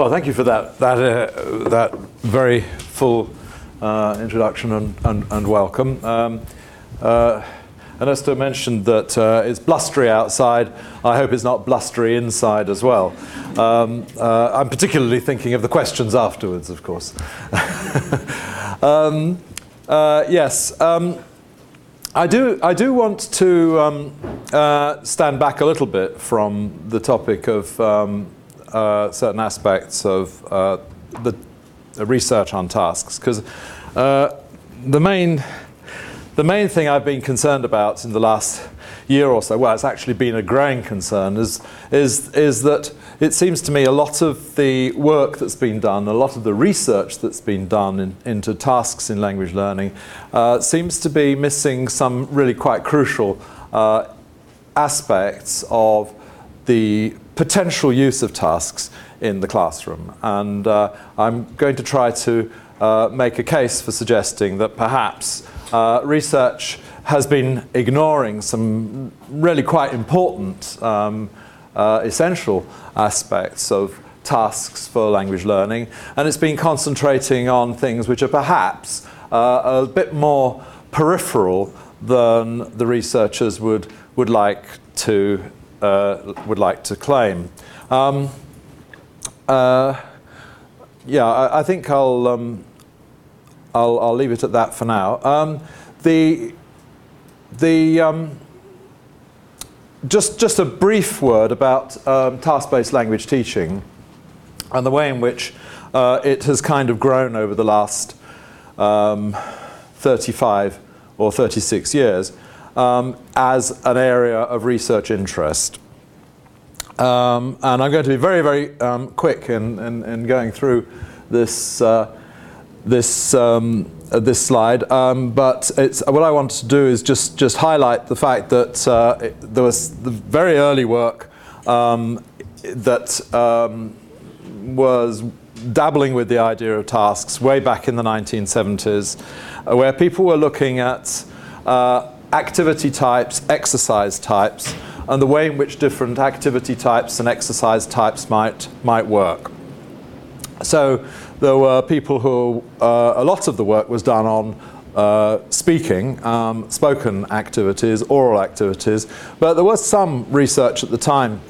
Well, thank you for that that uh, that very full uh, introduction and, and, and welcome. Um, uh, Ernesto mentioned that uh, it's blustery outside. I hope it's not blustery inside as well. Um, uh, I'm particularly thinking of the questions afterwards, of course. um, uh, yes. Um, I do, I do want to um, uh, stand back a little bit from the topic of um, uh, certain aspects of uh, the, research on tasks, because uh, the main the main thing I've been concerned about in the last year or so, well, it's actually been a growing concern, is, is, is that it seems to me a lot of the work that's been done, a lot of the research that's been done in, into tasks in language learning, uh, seems to be missing some really quite crucial uh, aspects of the potential use of tasks in the classroom. And uh, I'm going to try to uh, make a case for suggesting that perhaps uh, research has been ignoring some really quite important, um, uh, essential aspects of tasks for language learning, and it's been concentrating on things which are perhaps uh, a bit more peripheral than the researchers would, would like to would like to claim. Um, uh, yeah, I, I, think I'll um, I'll, I'll leave it at that for now. Um, the the um, just just a brief word about um, task-based language teaching and the way in which uh, it has kind of grown over the last um, 35 or 36 years um, as an area of research interest. Um, and I'm going to be very, very um, quick in, in, in, going through this uh, this um, uh, this slide, um, but what I want to do is just just highlight the fact that uh, it, there was the very early work um, that um, was dabbling with the idea of tasks way back in the 1970s, uh, where people were looking at uh, activity types, exercise types, and the way in which different activity types and exercise types might might work. So there were people who, uh, a lot of the work was done on uh, speaking, um, spoken activities, oral activities, but there was some research at the time,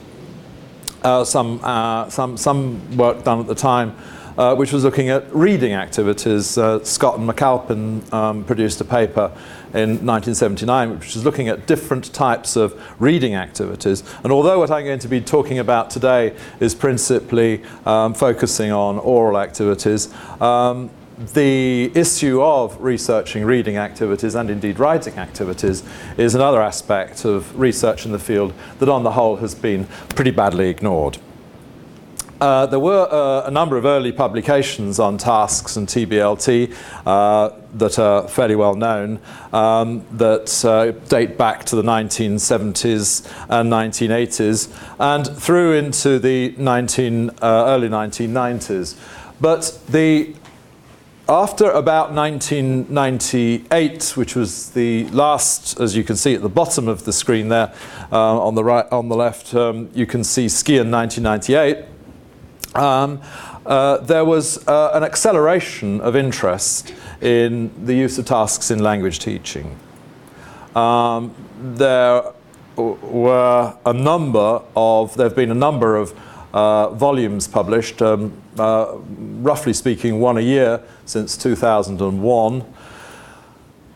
uh, some, uh, some, some work done at the time uh, which was looking at reading activities. Uh, Scott and McAlpin um, produced a paper in 1979, which was looking at different types of reading activities. And although what I'm going to be talking about today is principally um, focusing on oral activities, um, the issue of researching reading activities and indeed writing activities is another aspect of research in the field that on the whole has been pretty badly ignored. Uh, there were uh, a number of early publications on tasks and TBLT uh, that are fairly well known um, that uh, date back to the 1970s and 1980s and through into the 19, uh, early 1990s. But the after about 1998, which was the last, as you can see at the bottom of the screen there, uh, on the right, on the left, um, you can see Skehan 1998 um, uh, there was uh, an acceleration of interest in the use of tasks in language teaching. Um, there were a number of, there have been a number of uh, volumes published, um, uh, roughly speaking, one a year since 2001.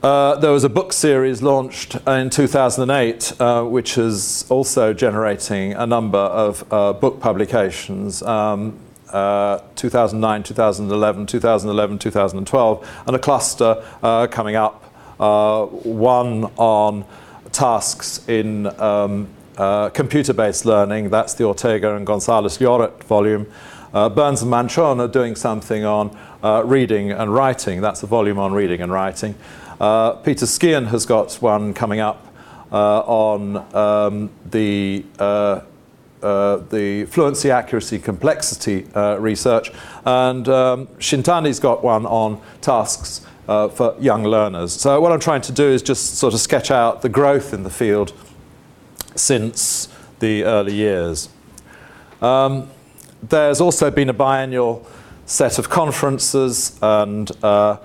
Uh, there was a book series launched in 2008, uh, which is also generating a number of uh, book publications. Um, uh, 2009, 2011, 2011, 2012, and a cluster uh, coming up, one on tasks in um, computer-based learning, that's the Ortega and Gonzalez Lloret volume. Byrnes and Manchon are doing something on reading and writing, that's a volume on reading and writing. Uh, Peter Skehan has got one coming up uh, on um, the uh, uh, the fluency, accuracy, complexity uh, research, and um, Shintani's got one on tasks for young learners. So what I'm trying to do is just sort of sketch out the growth in the field since the early years. Um, there's also been a biannual set of conferences, and uh,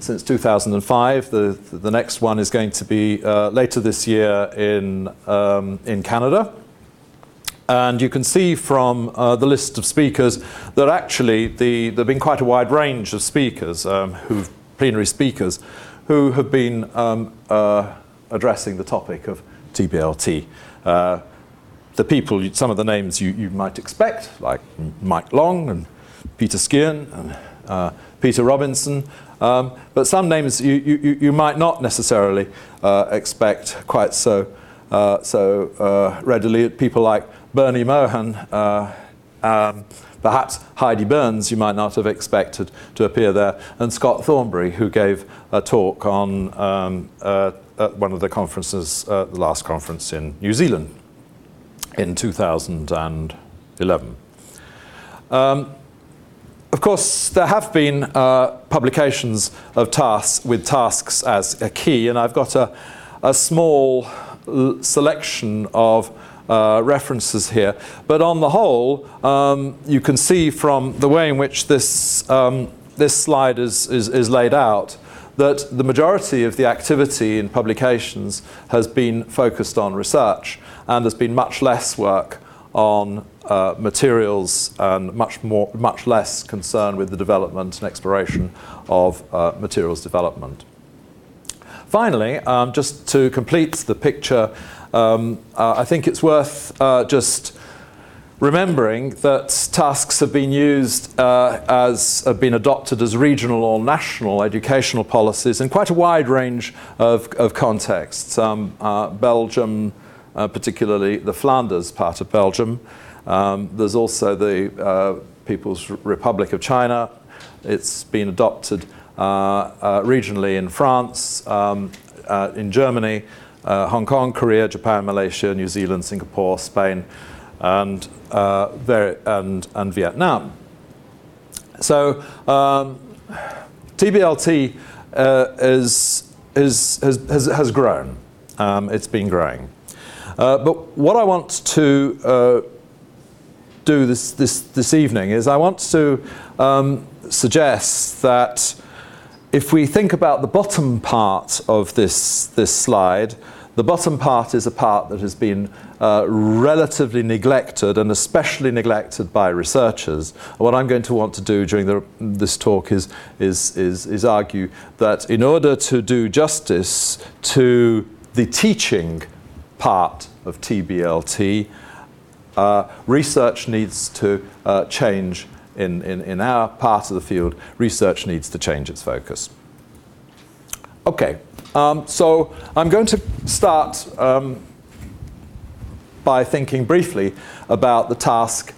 since 2005, the, the next one is going to be uh, later this year in, um, in Canada. And you can see from uh, the list of speakers that actually the, there have been quite a wide range of speakers, um, who plenary speakers, who have been um, uh, addressing the topic of TBLT. Uh, the people, some of the names you, you might expect, like Mike Long and Peter Skehan and uh, Peter Robinson, um, but some names you, you, you might not necessarily uh, expect quite so, uh, so uh, readily. People like Bernie Mohan, uh, um, perhaps Heidi Byrnes, you might not have expected to appear there, and Scott Thornbury, who gave a talk on um, uh, at one of the conferences, uh, the last conference in New Zealand in 2011. Um, of course, there have been uh, publications of tasks with tasks as a key, and I've got a, a small selection of uh, references here. But on the whole, um, you can see from the way in which this, um, this slide is, is, is laid out that the majority of the activity in publications has been focused on research and there's been much less work on uh, materials and much more, much less concern with the development and exploration of uh, materials development. Finally, um, just to complete the picture um, uh, I think it's worth uh, just remembering that tasks have been used uh, as have been adopted as regional or national educational policies in quite a wide range of, of contexts. Um, uh, Belgium, uh, particularly the Flanders part of Belgium. Um, there's also the uh, People's Republic of China. It's been adopted regionally in France, um, in Germany uh, Hong Kong, Korea, Japan, Malaysia, New Zealand, Singapore, Spain, and, uh, very, and, and Vietnam. So um, TBLT uh, is, is, has, has, has grown. Um, it's been growing. Uh, but what I want to uh, do this, this, this evening is I want to um, suggest that if we think about the bottom part of this, this slide, the bottom part is a part that has been uh, relatively neglected and especially neglected by researchers. What I'm going to want to do during the, this talk is, is, is, is argue that in order to do justice to the teaching part of TBLT, uh, research needs to uh, change in, in, in our part of the field. Research needs to change its focus. Okay, um, so I'm going to start um, by thinking briefly about the task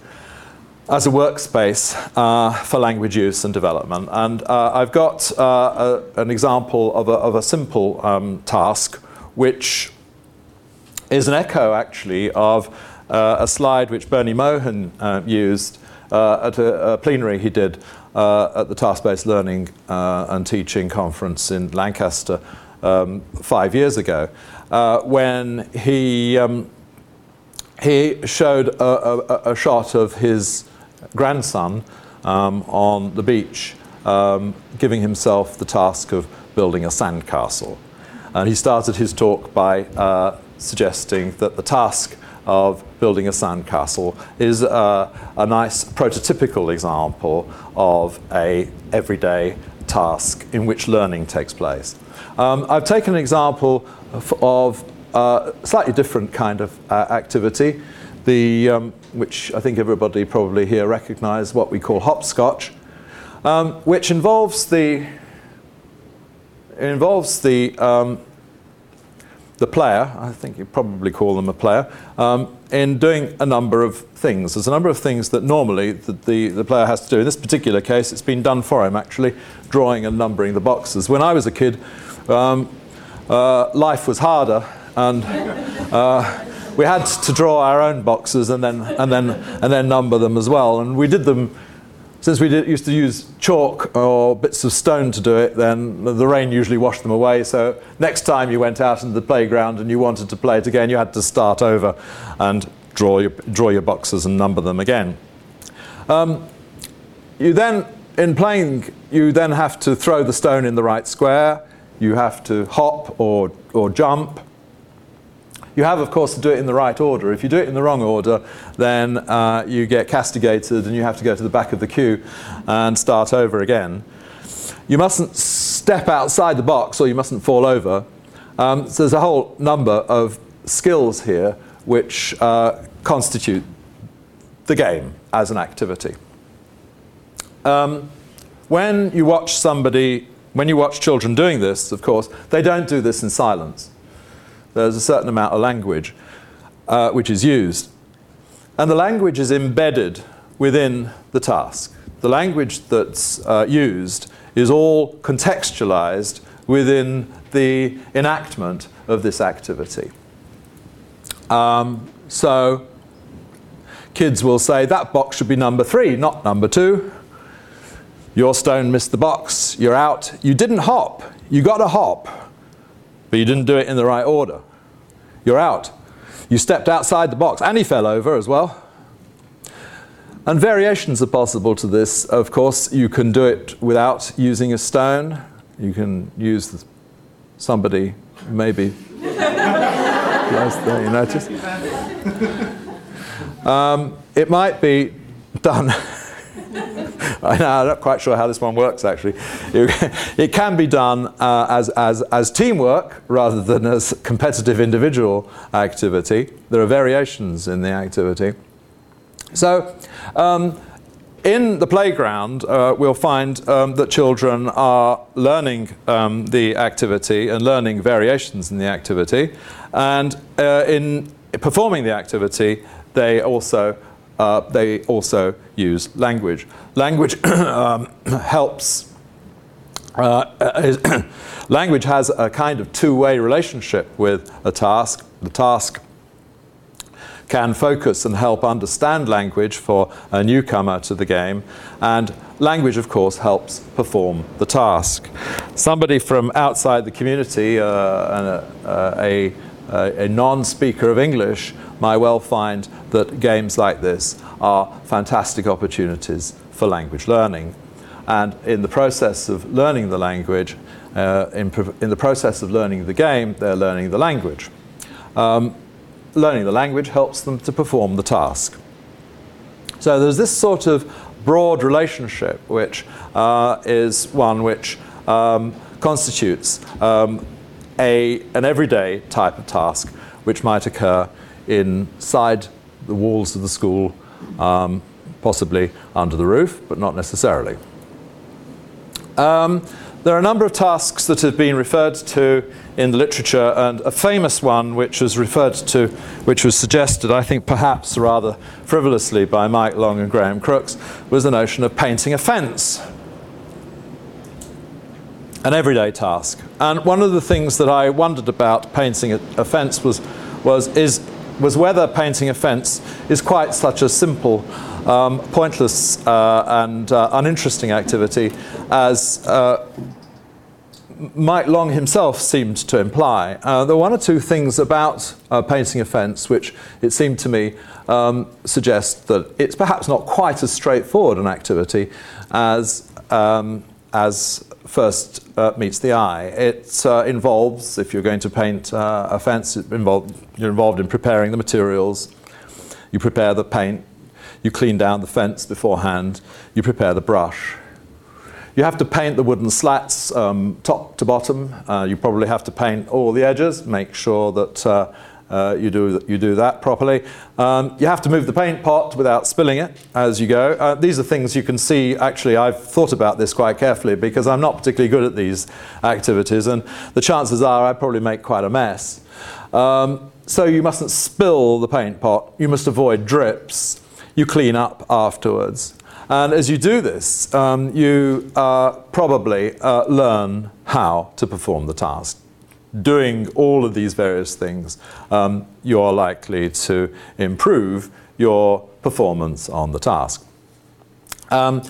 as a workspace uh, for language use and development. And uh, I've got uh, a, an example of a, of a simple um, task, which is an echo actually of a slide which Bernie Mohan uh, used uh, at a, a, plenary he did at the Task-Based Learning and Teaching Conference in Lancaster um, five years ago, uh, when he, um, he showed a, a, a, shot of his grandson um, on the beach, um, giving himself the task of building a sandcastle. And he started his talk by uh, suggesting that the task of building a sandcastle is uh, a nice prototypical example of a everyday task in which learning takes place. Um, I've taken an example of, of uh, slightly different kind of uh, activity, the, um, which I think everybody probably here recognise, what we call hopscotch, um, which involves the involves the um, the player, I think you probably call them a player, um, in doing a number of things. There's a number of things that normally the, the, the, player has to do. In this particular case, it's been done for him, actually, drawing and numbering the boxes. When I was a kid, um, uh, life was harder, and uh, we had to draw our own boxes and then, and, then, and then number them as well. And we did them since we did, used to use chalk or bits of stone to do it, then the rain usually washed them away. So next time you went out into the playground and you wanted to play it again, you had to start over and draw your, draw your boxes and number them again. Um, you then, in playing, you then have to throw the stone in the right square. You have to hop or, or jump. You have, of course, to do it in the right order. If you do it in the wrong order, then uh, you get castigated and you have to go to the back of the queue and start over again. You mustn't step outside the box or you mustn't fall over. Um, so there's a whole number of skills here which uh, constitute the game as an activity. Um, when you watch somebody, when you watch children doing this, of course, they don't do this in silence. There's a certain amount of language uh, which is used. And the language is embedded within the task. The language that's uh, used is all contextualized within the enactment of this activity. Um, so kids will say that box should be number three, not number two. Your stone missed the box, you're out. You didn't hop, you got a hop, but you didn't do it in the right order. You're out. You stepped outside the box, and he fell over as well. And variations are possible to this. Of course, you can do it without using a stone. You can use somebody, maybe. nice you notice? Um, it might be done. I'm not quite sure how this one works actually. It can be done uh, as, as, as teamwork rather than as competitive individual activity. There are variations in the activity. So, um, in the playground, uh, we'll find um, that children are learning um, the activity and learning variations in the activity. And uh, in performing the activity, they also, uh, they also use language. Language um, helps, uh, language has a kind of two-way relationship with a task. The task can focus and help understand language for a newcomer to the game. And language, of course, helps perform the task. Somebody from outside the community, uh, uh a, a, a non speaker of English, might well find that games like this are fantastic opportunities for language learning. And in the process of learning the language, uh, in, in, the process of learning the game, they're learning the language. Um, learning the language helps them to perform the task. So there's this sort of broad relationship, which uh, is one which um, constitutes um, a, an everyday type of task which might occur inside the walls of the school, um, possibly under the roof, but not necessarily. Um, there are a number of tasks that have been referred to in the literature, and a famous one which was referred to, which was suggested, I think perhaps rather frivolously by Mike Long and Graham Crookes, was the notion of painting a fence. An everyday task. And one of the things that I wondered about painting a, a fence was, was, is, was whether painting a fence is quite such a simple um, pointless uh, and uh, uninteresting activity as uh, Mike Long himself seemed to imply. Uh, there were one or two things about uh, painting a fence which it seemed to me um, suggest that it's perhaps not quite as straightforward an activity as, um, as first uh, meets the eye. It uh, involves, if you're going to paint uh, a fence, involve, you're involved in preparing the materials. You prepare the paint, you clean down the fence beforehand, you prepare the brush. You have to paint the wooden slats um, top to bottom. Uh, you probably have to paint all the edges, make sure that uh, you, do, you do that properly. Um, you have to move the paint pot without spilling it as you go. Uh, these are things you can see. Actually, I've thought about this quite carefully because I'm not particularly good at these activities, and the chances are I probably make quite a mess. Um, so you mustn't spill the paint pot. You must avoid drips. You clean up afterwards. And as you do this, um, you uh, probably uh, learn how to perform the task. Doing all of these various things, um, you are likely to improve your performance on the task. Um,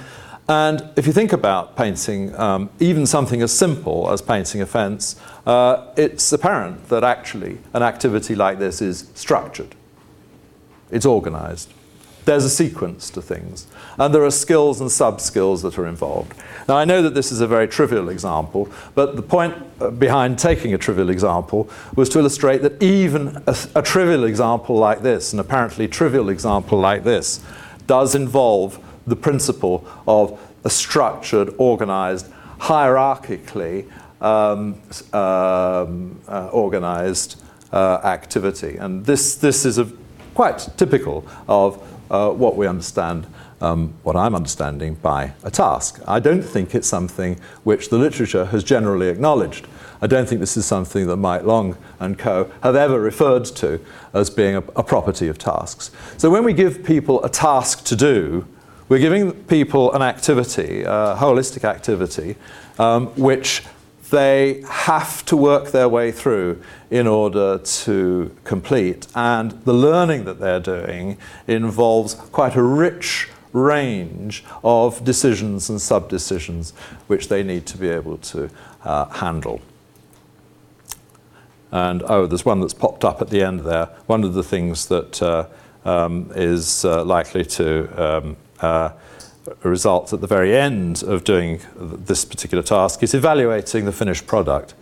and if you think about painting, um, even something as simple as painting a fence, uh, it's apparent that actually an activity like this is structured. It's organized. There's a sequence to things. And there are skills and sub-skills that are involved. Now, I know that this is a very trivial example, but the point uh, behind taking a trivial example was to illustrate that even a, a trivial example like this, an apparently trivial example like this, does involve the principle of a structured, organized, hierarchically um, um, uh, organized uh, activity. And this, this is a, quite typical of uh, what we understand, um, what I'm understanding by a task. I don't think it's something which the literature has generally acknowledged. I don't think this is something that Mike Long and co. have ever referred to as being a, a property of tasks. So when we give people a task to do, we're giving people an activity, a holistic activity, um, which they have to work their way through in order to complete. And the learning that they're doing involves quite a rich range of decisions and sub-decisions which they need to be able to uh, handle. And oh, there's one that's popped up at the end there. One of the things that uh, um, is uh, likely to um, result at the very end of doing this particular task is evaluating the finished product.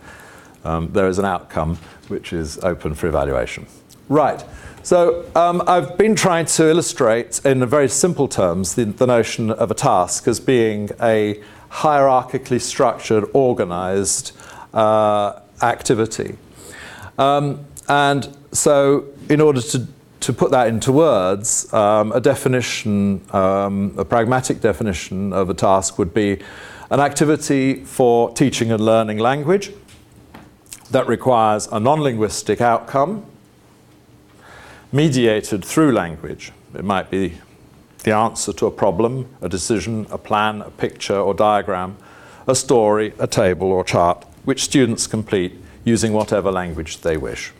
Um, there is an outcome which is open for evaluation. Right. So um, I've been trying to illustrate in very simple terms the, the notion of a task as being a hierarchically structured, organized uh, activity. Um, and so in order to to put that into words, um, a definition, um, a pragmatic definition of a task would be an activity for teaching and learning language that requires a non-linguistic outcome mediated through language. It might be the answer to a problem, a decision, a plan, a picture or diagram, a story, a table or chart, which students complete using whatever language they wish.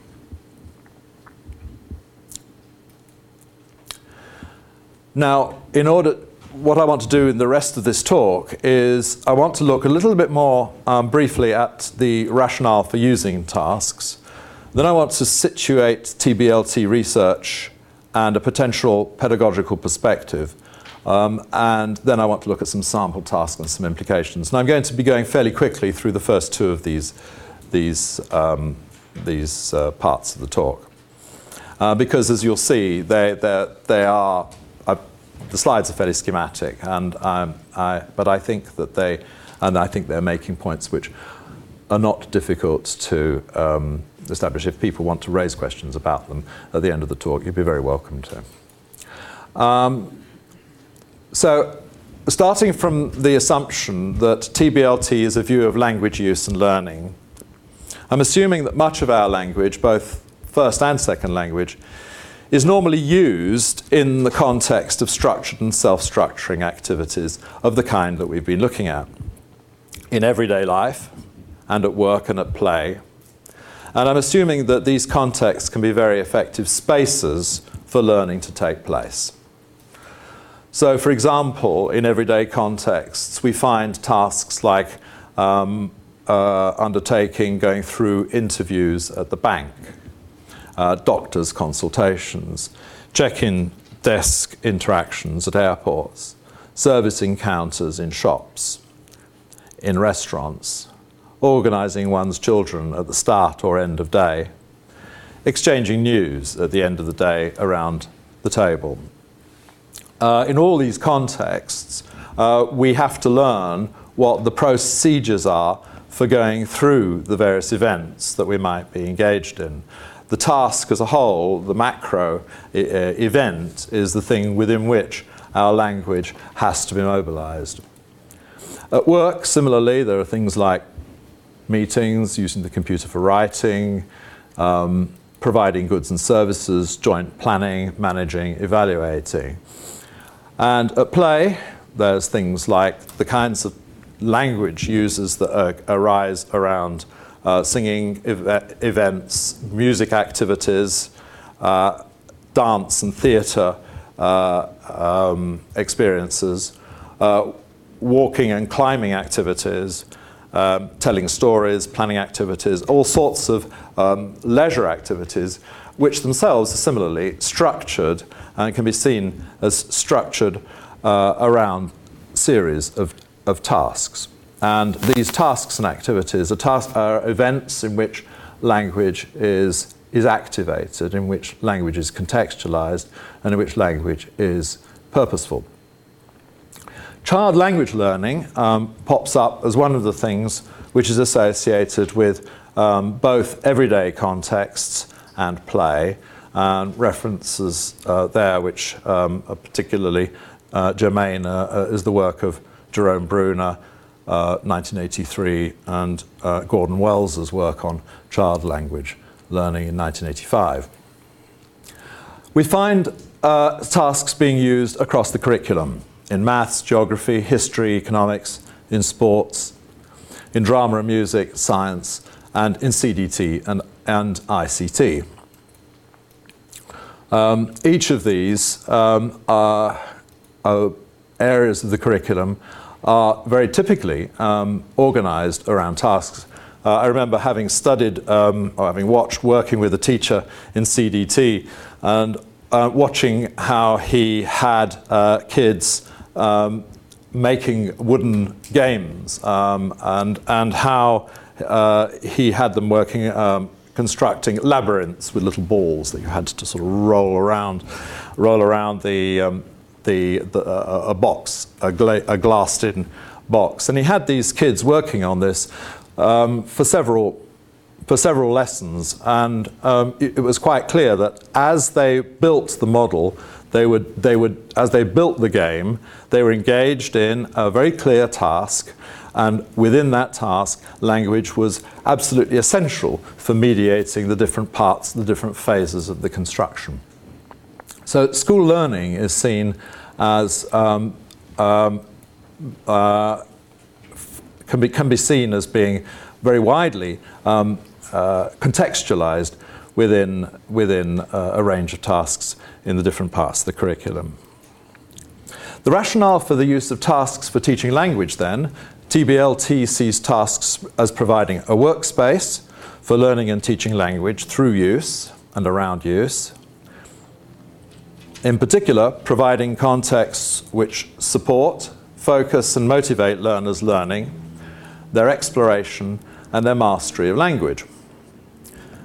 Now, in order, what I want to do in the rest of this talk is I want to look a little bit more um, briefly at the rationale for using tasks. Then I want to situate TBLT research and a potential pedagogical perspective. Um, and then I want to look at some sample tasks and some implications. And I'm going to be going fairly quickly through the first two of these, these, um, these uh, parts of the talk. Uh, because as you'll see, they, they are the slides are fairly schematic, and um, I, but I think that they, and I think they're making points which are not difficult to um, establish. If people want to raise questions about them at the end of the talk, you'd be very welcome to. Um, so, starting from the assumption that TBLT is a view of language use and learning, I'm assuming that much of our language, both first and second language, is normally used in the context of structured and self-structuring activities of the kind that we've been looking at in everyday life and at work and at play. And I'm assuming that these contexts can be very effective spaces for learning to take place. So, for example, in everyday contexts, we find tasks like um, uh, undertaking going through interviews at the bank uh, doctors' consultations, check-in desk interactions at airports, service encounters in shops, in restaurants, organising one's children at the start or end of day, exchanging news at the end of the day around the table. Uh, in all these contexts, uh, we have to learn what the procedures are for going through the various events that we might be engaged in the task as a whole, the macro event, is the thing within which our language has to be mobilized. At work, similarly, there are things like meetings, using the computer for writing, um, providing goods and services, joint planning, managing, evaluating. And at play, there's things like the kinds of language users that arise around uh, singing ev events, music activities, uh, dance and theatre uh, um, experiences, uh, walking and climbing activities, um, telling stories, planning activities, all sorts of um, leisure activities, which themselves are similarly structured and can be seen as structured uh, around series of, of tasks. And these tasks and activities are, are events in which language is, is activated, in which language is contextualized, and in which language is purposeful. Child language learning um, pops up as one of the things which is associated with um, both everyday contexts and play, and references uh, there which um, are particularly uh, germane uh, uh is the work of Jerome Bruner, 1983, uh, and uh, Gordon Wells's work on child language learning in 1985. We find tasks being used across the curriculum in maths, geography, history, economics, in sports, in drama and music, science, and in CDT and, and ICT. Um, each of these um, are, are, areas of the curriculum are very typically um, organized around tasks. Uh, I remember having studied um, or having watched working with a teacher in CDT and uh, watching how he had uh, kids um, making wooden games um, and, and how uh, he had them working um, constructing labyrinths with little balls that you had to sort of roll around, roll around the, um, the, the uh, a box, a, gla- a glassed-in box. And he had these kids working on this um, for several for several lessons, and um, it, it was quite clear that as they built the model, they would, they would, as they built the game, they were engaged in a very clear task, and within that task, language was absolutely essential for mediating the different parts, the different phases of the construction. So, school learning is seen as um, um, uh, can, be, can be seen as being very widely um, uh, contextualized within, within uh, a range of tasks in the different parts of the curriculum. The rationale for the use of tasks for teaching language, then, TBLT sees tasks as providing a workspace for learning and teaching language through use and around use. In particular, providing contexts which support, focus, and motivate learners' learning, their exploration, and their mastery of language,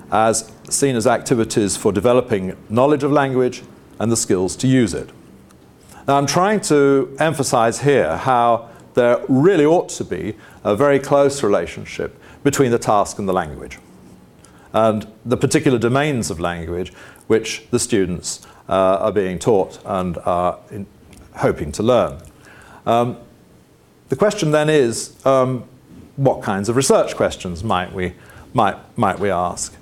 as seen as activities for developing knowledge of language and the skills to use it. Now, I'm trying to emphasize here how there really ought to be a very close relationship between the task and the language, and the particular domains of language which the students are being taught and are in, hoping to learn. Um, the question then is um, what kinds of research questions might we, might, might we ask?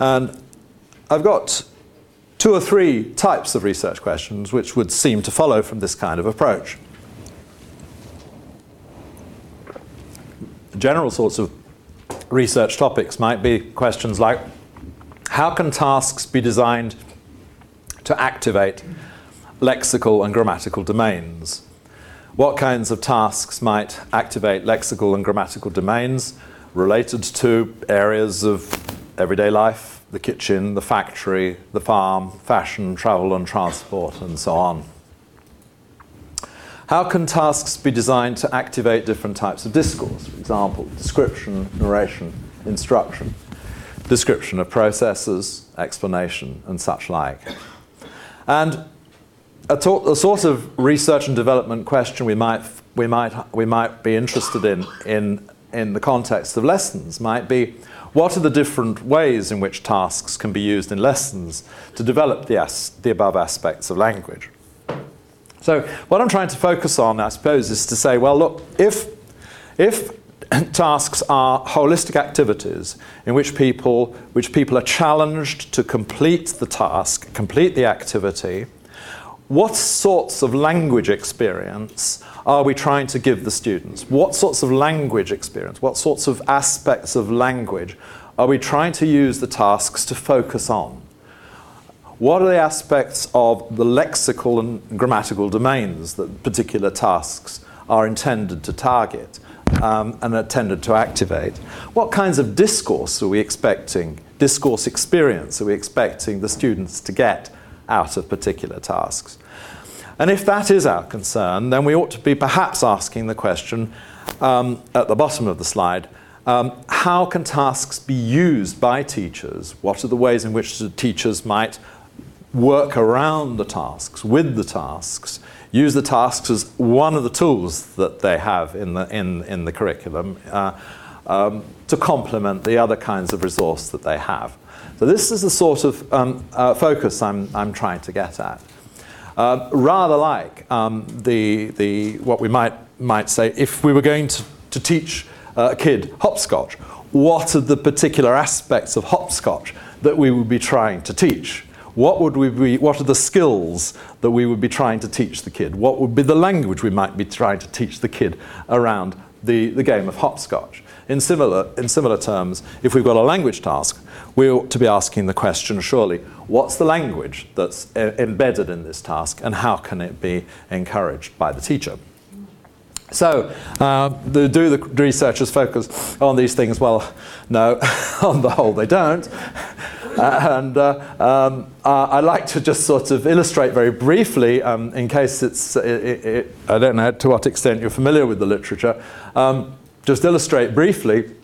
And I've got two or three types of research questions which would seem to follow from this kind of approach. General sorts of research topics might be questions like how can tasks be designed to activate lexical and grammatical domains? What kinds of tasks might activate lexical and grammatical domains related to areas of everyday life, the kitchen, the factory, the farm, fashion, travel and transport, and so on. How can tasks be designed to activate different types of discourse? For example, description, narration, instruction, description of processes, explanation, and such like. And a, a sort of research and development question we might, we might, we might be interested in, in in the context of lessons might be what are the different ways in which tasks can be used in lessons to develop the, as- the above aspects of language? So, what I'm trying to focus on, I suppose, is to say, well, look, if, if tasks are holistic activities in which people, which people are challenged to complete the task, complete the activity, what sorts of language experience are we trying to give the students? What sorts of language experience, what sorts of aspects of language are we trying to use the tasks to focus on? What are the aspects of the lexical and grammatical domains that particular tasks are intended to target um, and tended to activate? What kinds of discourse are we expecting, discourse experience are we expecting the students to get out of particular tasks. And if that is our concern, then we ought to be perhaps asking the question um, at the bottom of the slide um, how can tasks be used by teachers? What are the ways in which the teachers might work around the tasks, with the tasks, use the tasks as one of the tools that they have in the, in, in the curriculum uh, um, to complement the other kinds of resource that they have. So this is the sort of um, uh, focus I'm, I'm trying to get at. Uh, rather like um, the, the, what we might, might say, if we were going to, to teach a kid hopscotch, what are the particular aspects of hopscotch that we would be trying to teach? What, would we be, what are the skills that we would be trying to teach the kid? What would be the language we might be trying to teach the kid around the, the game of hopscotch? In similar, in similar terms, if we've got a language task, we ought to be asking the question, surely, what's the language that's e- embedded in this task and how can it be encouraged by the teacher? So, uh, the, do the researchers focus on these things? Well, no, on the whole, they don't. Uh, and uh, um, uh, I like to just sort of illustrate very briefly, um, in case it's, it, it, I don't know to what extent you're familiar with the literature, um, just illustrate briefly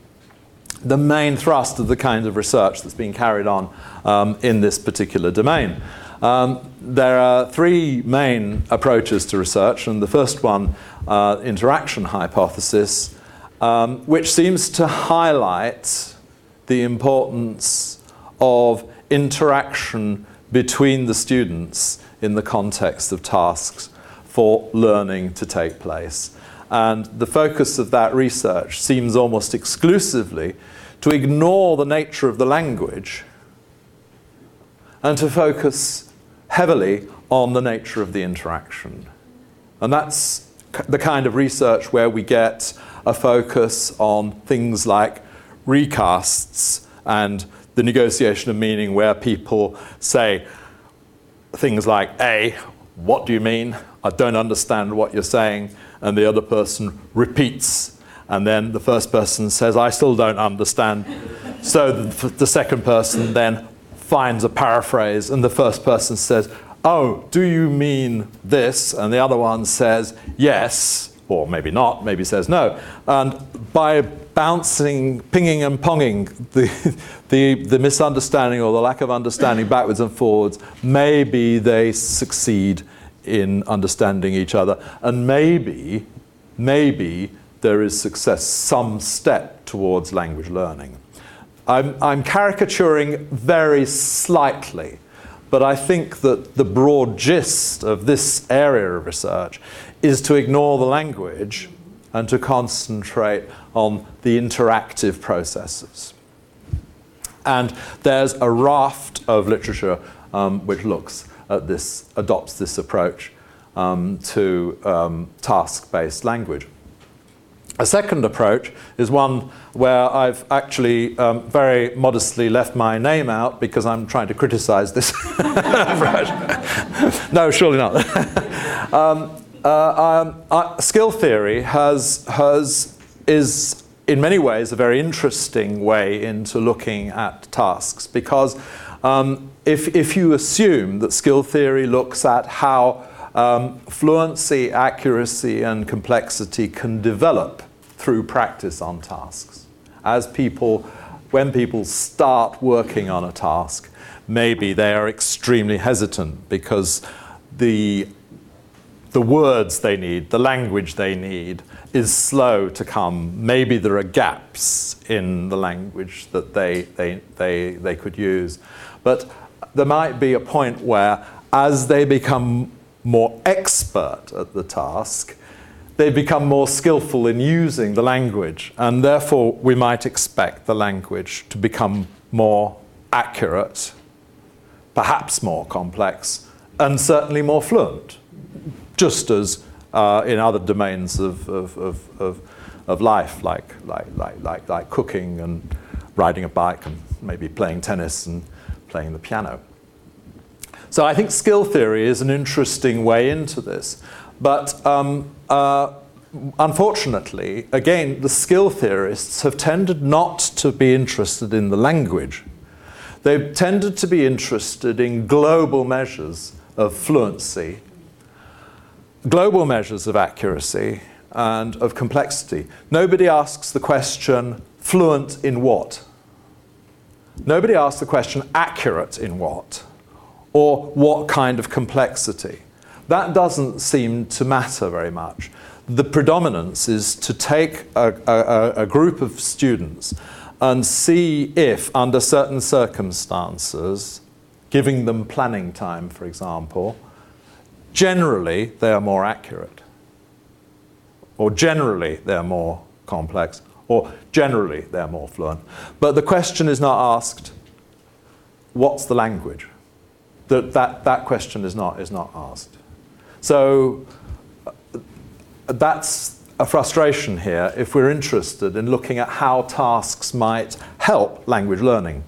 the main thrust of the kind of research that's being carried on um, in this particular domain. Um, there are three main approaches to research, and the first one, uh, interaction hypothesis, um, which seems to highlight the importance of interaction between the students in the context of tasks for learning to take place. And the focus of that research seems almost exclusively to ignore the nature of the language and to focus heavily on the nature of the interaction. And that's the kind of research where we get a focus on things like recasts and the negotiation of meaning, where people say things like, A, what do you mean? I don't understand what you're saying and the other person repeats. And then the first person says, I still don't understand. so the, the second person then finds a paraphrase, and the first person says, Oh, do you mean this? And the other one says, Yes, or maybe not, maybe says no. And by bouncing, pinging and ponging the, the, the misunderstanding or the lack of understanding backwards and forwards, maybe they succeed in understanding each other. And maybe, maybe there is success, some step towards language learning. I'm, I'm caricaturing very slightly, but I think that the broad gist of this area of research is to ignore the language and to concentrate on the interactive processes. And there's a raft of literature um, which looks at this, adopts this approach um, to um, task based language. A second approach is one where I've actually um, very modestly left my name out because I'm trying to criticize this approach. no, surely not. um, uh, um, uh, skill theory has, has, is in many ways a very interesting way into looking at tasks because um, if, if you assume that skill theory looks at how um, fluency, accuracy, and complexity can develop through practice on tasks, as people, when people start working on a task, maybe they are extremely hesitant because the the words they need, the language they need, is slow to come. Maybe there are gaps in the language that they, they, they, they could use. But there might be a point where, as they become more expert at the task, they become more skillful in using the language, and therefore we might expect the language to become more accurate, perhaps more complex, and certainly more fluent, just as uh, in other domains of, of, of, of, of life, like, like, like, like, like cooking and riding a bike and maybe playing tennis and playing the piano. So I think skill theory is an interesting way into this. But um, uh, unfortunately, again, the skill theorists have tended not to be interested in the language. they've tended to be interested in global measures of fluency, global measures of accuracy, and of complexity. Nobody asks the question, fluent in what? Nobody asks the question, accurate in what? Or what kind of complexity? That doesn't seem to matter very much. The predominance is to take a, a, a group of students and see if, under certain circumstances, giving them planning time, for example, generally they are more accurate, or generally they're more complex, or generally they're more fluent. But the question is not asked, what's the language? That, that, that question is not, is not asked. So uh, that's a frustration here if we're interested in looking at how tasks might help language learning.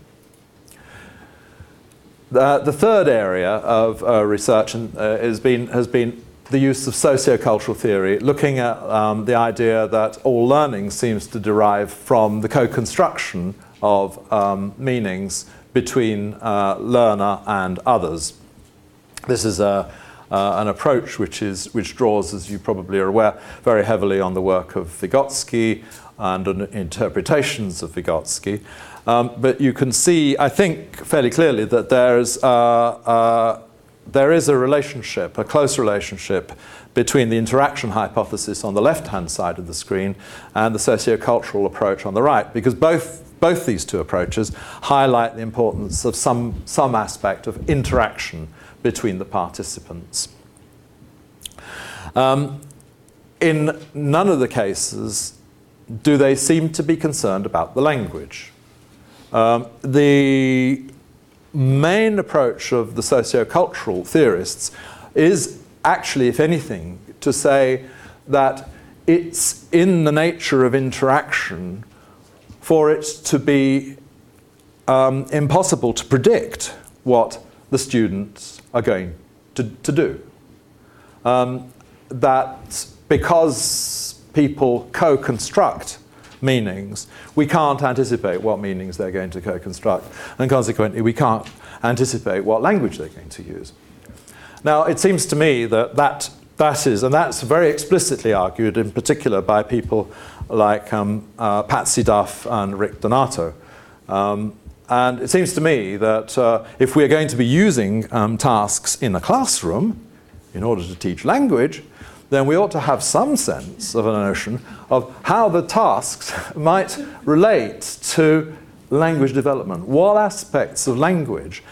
The, the third area of uh, research uh, has, been, has been the use of sociocultural theory, looking at um, the idea that all learning seems to derive from the co construction of um, meanings between uh, learner and others. This is a uh, an approach which, is, which draws, as you probably are aware, very heavily on the work of Vygotsky and on interpretations of Vygotsky. Um, but you can see, I think, fairly clearly that there's, uh, uh, there is a relationship, a close relationship, between the interaction hypothesis on the left hand side of the screen and the sociocultural approach on the right, because both both these two approaches highlight the importance of some, some aspect of interaction between the participants. Um, in none of the cases do they seem to be concerned about the language. Um, the main approach of the sociocultural theorists is actually, if anything, to say that it's in the nature of interaction for it to be um, impossible to predict what the students are going to, to do. Um, that because people co construct meanings, we can't anticipate what meanings they're going to co construct, and consequently, we can't anticipate what language they're going to use. Now, it seems to me that that, that is, and that's very explicitly argued in particular by people like um, uh, Patsy Duff and Rick Donato. Um, and it seems to me that uh, if we're going to be using um, tasks in a classroom in order to teach language, then we ought to have some sense of a notion of how the tasks might relate to language development. What aspects of language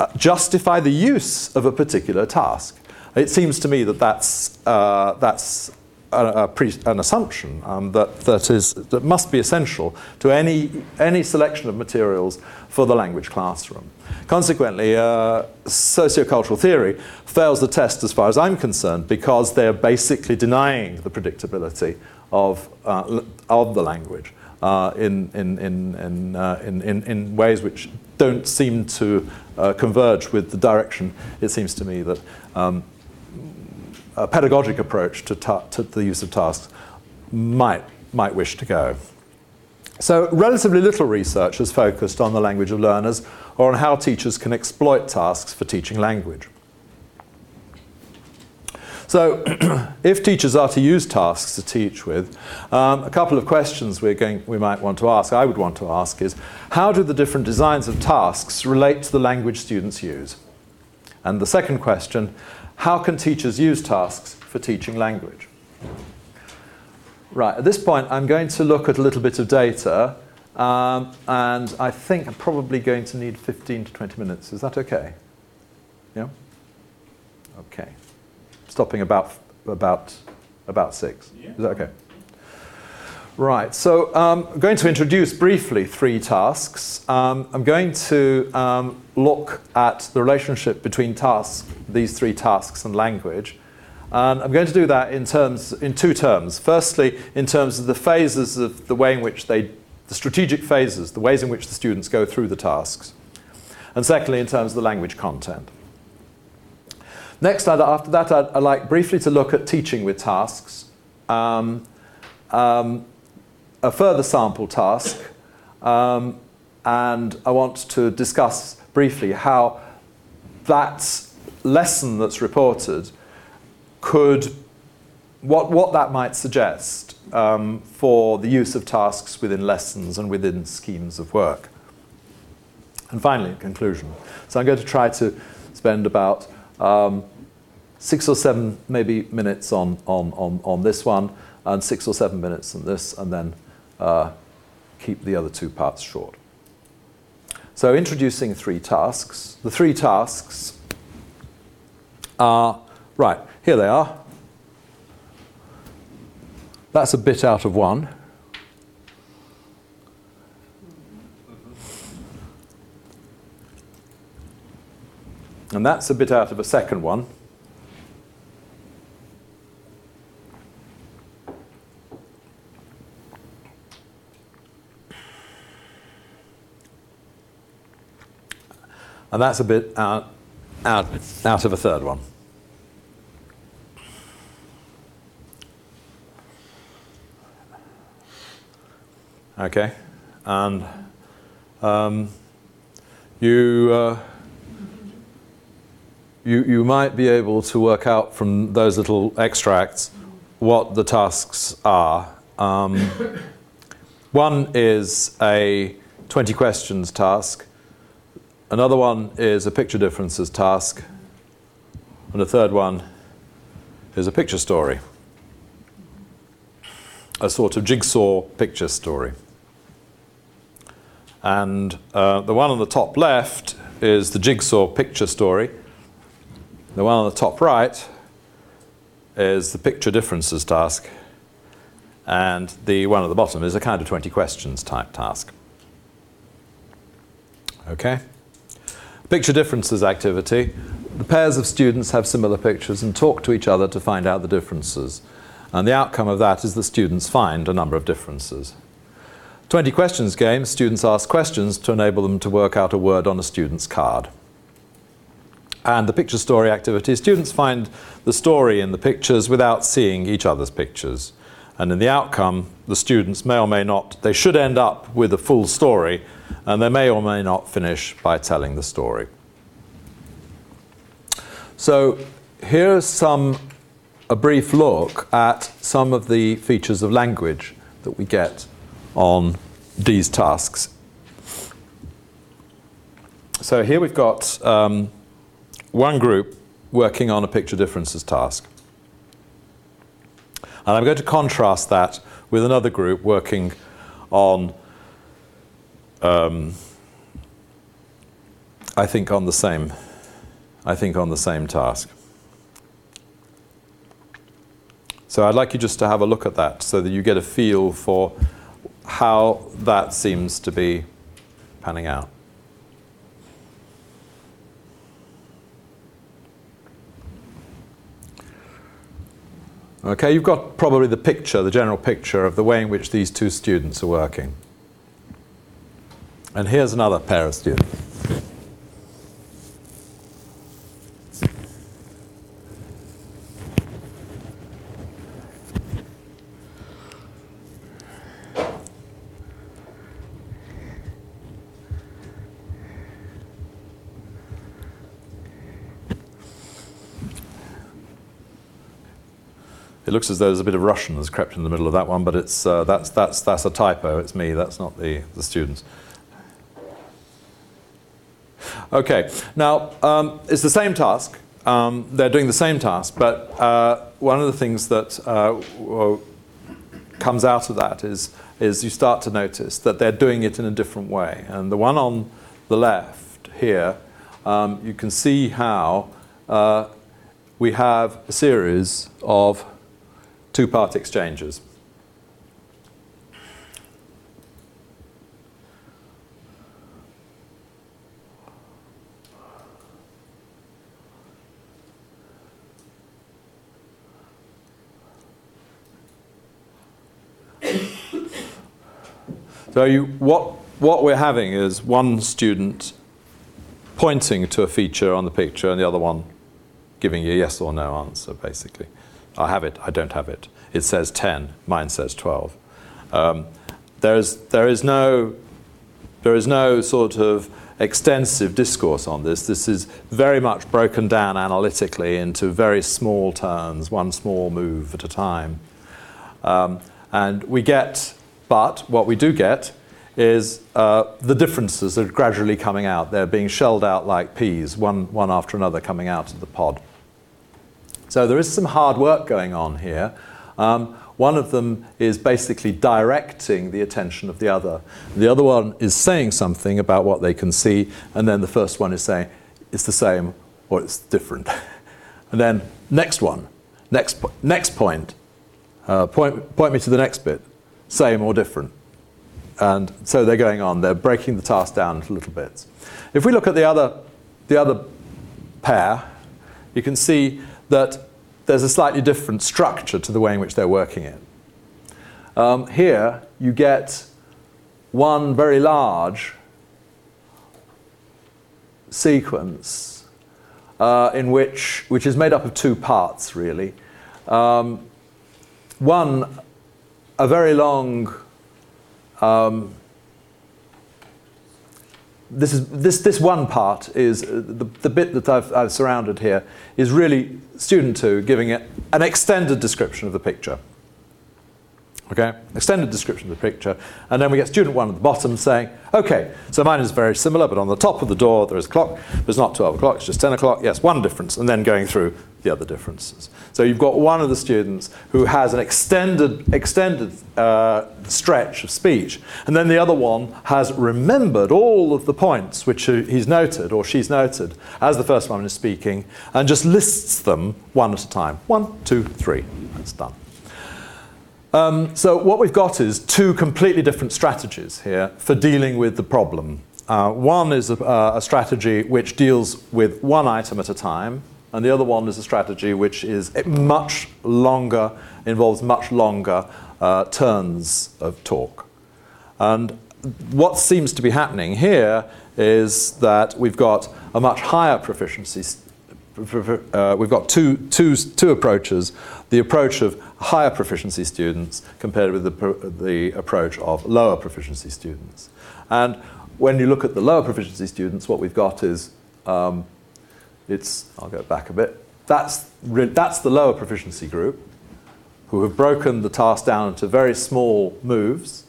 uh, justify the use of a particular task? It seems to me that that's, uh, that's a, an assumption um, that, that, is, that must be essential to any, any selection of materials for the language classroom. Consequently, uh, sociocultural theory fails the test as far as I'm concerned because they're basically denying the predictability of, uh, of the language uh, in, in, in, in, uh, in, in, in, ways which don't seem to uh, converge with the direction, it seems to me, that um, a pedagogic approach to, ta- to the use of tasks might, might wish to go. So, relatively little research has focused on the language of learners or on how teachers can exploit tasks for teaching language. So, if teachers are to use tasks to teach with, um, a couple of questions we're going, we might want to ask, I would want to ask, is how do the different designs of tasks relate to the language students use? And the second question, how can teachers use tasks for teaching language? Right, at this point, I'm going to look at a little bit of data, um, and I think I'm probably going to need 15 to 20 minutes. Is that okay? Yeah? Okay. Stopping about, about, about six. Yeah. Is that okay? Right, so um, I'm going to introduce briefly three tasks. Um, I'm going to um, look at the relationship between tasks, these three tasks and language. And I'm going to do that in, terms, in two terms. Firstly, in terms of the phases of the way in which they, the strategic phases, the ways in which the students go through the tasks. And secondly, in terms of the language content. Next, after that, I'd, I'd like briefly to look at teaching with tasks. Um, um, a further sample task, um, and I want to discuss briefly how that lesson that's reported could, what, what that might suggest um, for the use of tasks within lessons and within schemes of work. And finally, conclusion. So I'm going to try to spend about um, six or seven maybe minutes on, on, on, on this one, and six or seven minutes on this, and then uh, keep the other two parts short. So introducing three tasks. The three tasks are, right, here they are. That's a bit out of one. And that's a bit out of a second one. And that's a bit out, of a third one. Okay, and um, you, uh, you, you might be able to work out from those little extracts what the tasks are. Um, one is a 20 questions task Another one is a picture differences task. And a third one is a picture story. A sort of jigsaw picture story. And uh, the one on the top left is the jigsaw picture story. The one on the top right is the picture differences task. And the one at the bottom is a kind of 20 questions type task. Okay? Picture differences activity. The pairs of students have similar pictures and talk to each other to find out the differences. And the outcome of that is the students find a number of differences. 20 questions game, students ask questions to enable them to work out a word on a student's card. And the picture story activity, students find the story in the pictures without seeing each other's pictures. And in the outcome, the students may or may not, they should end up with a full story, and they may or may not finish by telling the story. So here's some a brief look at some of the features of language that we get on these tasks. So here we've got um, one group working on a picture differences task. And I'm going to contrast that with another group working on, um, I think, on the same, I think on the same task. So I'd like you just to have a look at that so that you get a feel for how that seems to be panning out. Okay, you've got probably the picture, the general picture of the way in which these two students are working. And here's another pair of students. It looks as though there's a bit of Russian that's crept in the middle of that one, but it's, uh, that's, that's, that's a typo. It's me, that's not the, the students. Okay, now um, it's the same task. Um, they're doing the same task, but uh, one of the things that uh, comes out of that is, is you start to notice that they're doing it in a different way. And the one on the left here, um, you can see how uh, we have a series of two-part exchanges. So you, what, what we're having is one student pointing to a feature on the picture and the other one giving you a yes or no answer, basically. I have it, I don't have it. It says 10, mine says 12. Um, there, is, there is no There is no sort of extensive discourse on this. This is very much broken down analytically into very small turns, one small move at a time. Um, and we get, but what we do get is uh, the differences are gradually coming out. They're being shelled out like peas, one, one after another coming out of the pod. So there is some hard work going on here. Um, one of them is basically directing the attention of the other. The other one is saying something about what they can see, and then the first one is saying it's the same or it's different. and then next one, next, next point, uh, point, point me to the next bit, same or different. And so they're going on, they're breaking the task down into little bits. If we look at the other, the other pair, you can see that there's a slightly different structure to the way in which they're working it. Um, here, you get one very large sequence uh, in which, which is made up of two parts, really. Um, one, a very long um, this is this this one part is uh, the, the bit that I've, I've surrounded here is really student two giving it an extended description of the picture. Okay, extended description of the picture, and then we get student one at the bottom saying, okay, so mine is very similar, but on the top of the door there is a clock, but it's not 12 o'clock, it's just 10 o'clock, yes, one difference, and then going through the other differences. So you've got one of the students who has an extended, extended uh, stretch of speech, and then the other one has remembered all of the points which he's noted or she's noted as the first one is speaking, and just lists them one at a time. One, two, three, that's done. Um, so what we've got is two completely different strategies here for dealing with the problem. Uh, one is a, uh, a, strategy which deals with one item at a time, and the other one is a strategy which is much longer, involves much longer uh, turns of talk. And what seems to be happening here is that we've got a much higher proficiency uh, we've got two, two, two approaches. The approach of higher proficiency students compared with the, the approach of lower proficiency students. And when you look at the lower proficiency students, what we've got is, um, it's, I'll go back a bit, that's, that's the lower proficiency group who have broken the task down into very small moves.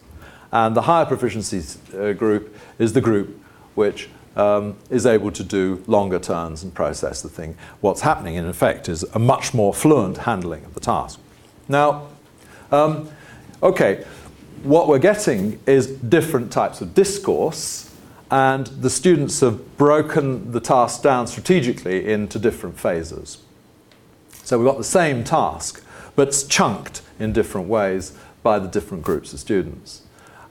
And the higher proficiency uh, group is the group which um, is able to do longer turns and process the thing. What's happening, in effect, is a much more fluent handling of the task. Now, um, okay, what we're getting is different types of discourse, and the students have broken the task down strategically into different phases. So we've got the same task, but it's chunked in different ways by the different groups of students.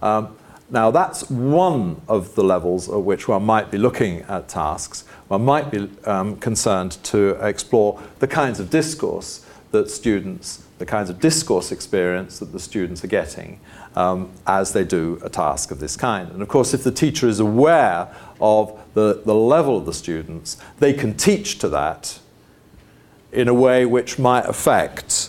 Um, now, that's one of the levels at which one might be looking at tasks. One might be um, concerned to explore the kinds of discourse that students, the kinds of discourse experience that the students are getting um, as they do a task of this kind. And of course, if the teacher is aware of the, the level of the students, they can teach to that in a way which might affect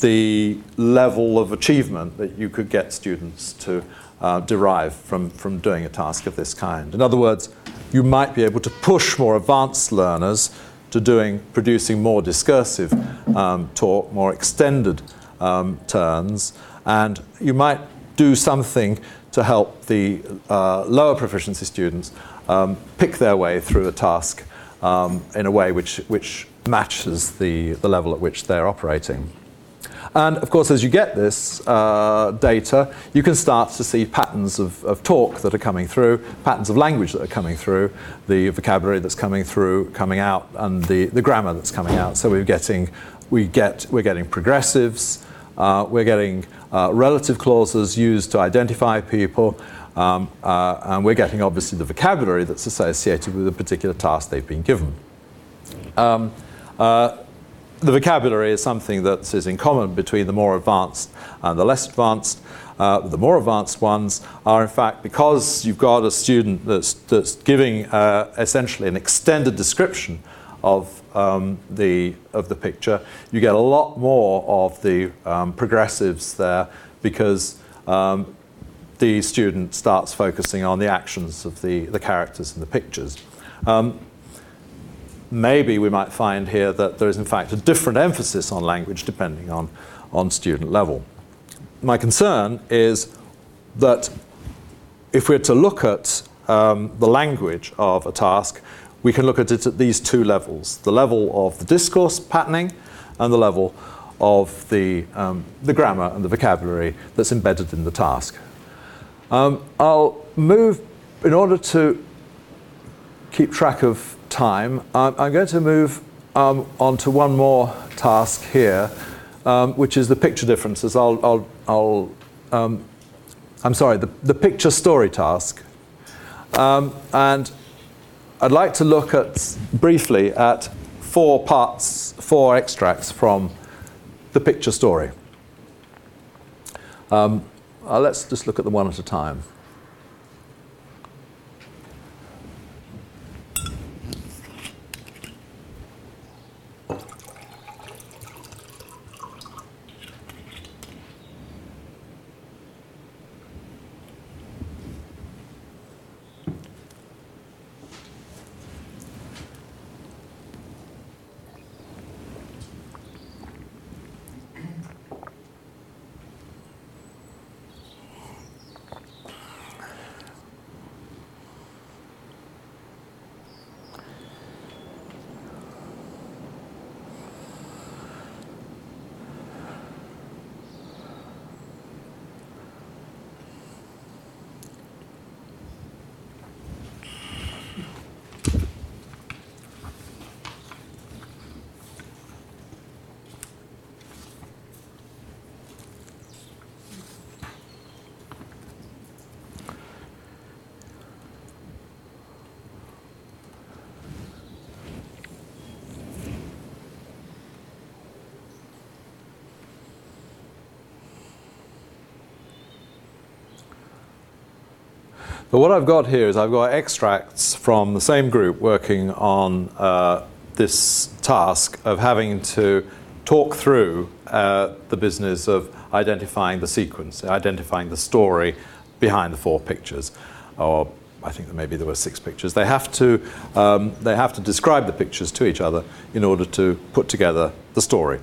the level of achievement that you could get students to uh, derive from, from doing a task of this kind. In other words, you might be able to push more advanced learners to doing, producing more discursive um, talk, more extended um, turns, and you might do something to help the uh, lower proficiency students um, pick their way through a task um, in a way which, which matches the, the level at which they're operating. And of course, as you get this uh, data, you can start to see patterns of, of, talk that are coming through, patterns of language that are coming through, the vocabulary that's coming through, coming out, and the, the grammar that's coming out. So we're getting, we get, we're getting progressives, uh, we're getting uh, relative clauses used to identify people, um, uh, and we're getting obviously the vocabulary that's associated with a particular task they've been given. Um, uh, the vocabulary is something that is in common between the more advanced and the less advanced. Uh, the more advanced ones are, in fact, because you've got a student that's, that's giving uh, essentially an extended description of um, the of the picture, you get a lot more of the um, progressives there because um, the student starts focusing on the actions of the, the characters in the pictures. Maybe we might find here that there is in fact a different emphasis on language depending on, on student level. My concern is that if we're to look at um, the language of a task, we can look at it at these two levels the level of the discourse patterning and the level of the, um, the grammar and the vocabulary that's embedded in the task. Um, I'll move, in order to keep track of time, I'm, I'm going to move um, on to one more task here, um, which is the picture differences. I'll, I'll, I'll um, I'm sorry, the, the picture story task. Um, and I'd like to look at briefly at four parts, four extracts from the picture story. Um, uh, let's just look at them one at a time. But what I've got here is I've got extracts from the same group working on uh, this task of having to talk through uh, the business of identifying the sequence, identifying the story behind the four pictures, or I think maybe there were six pictures. They have to um, they have to describe the pictures to each other in order to put together the story.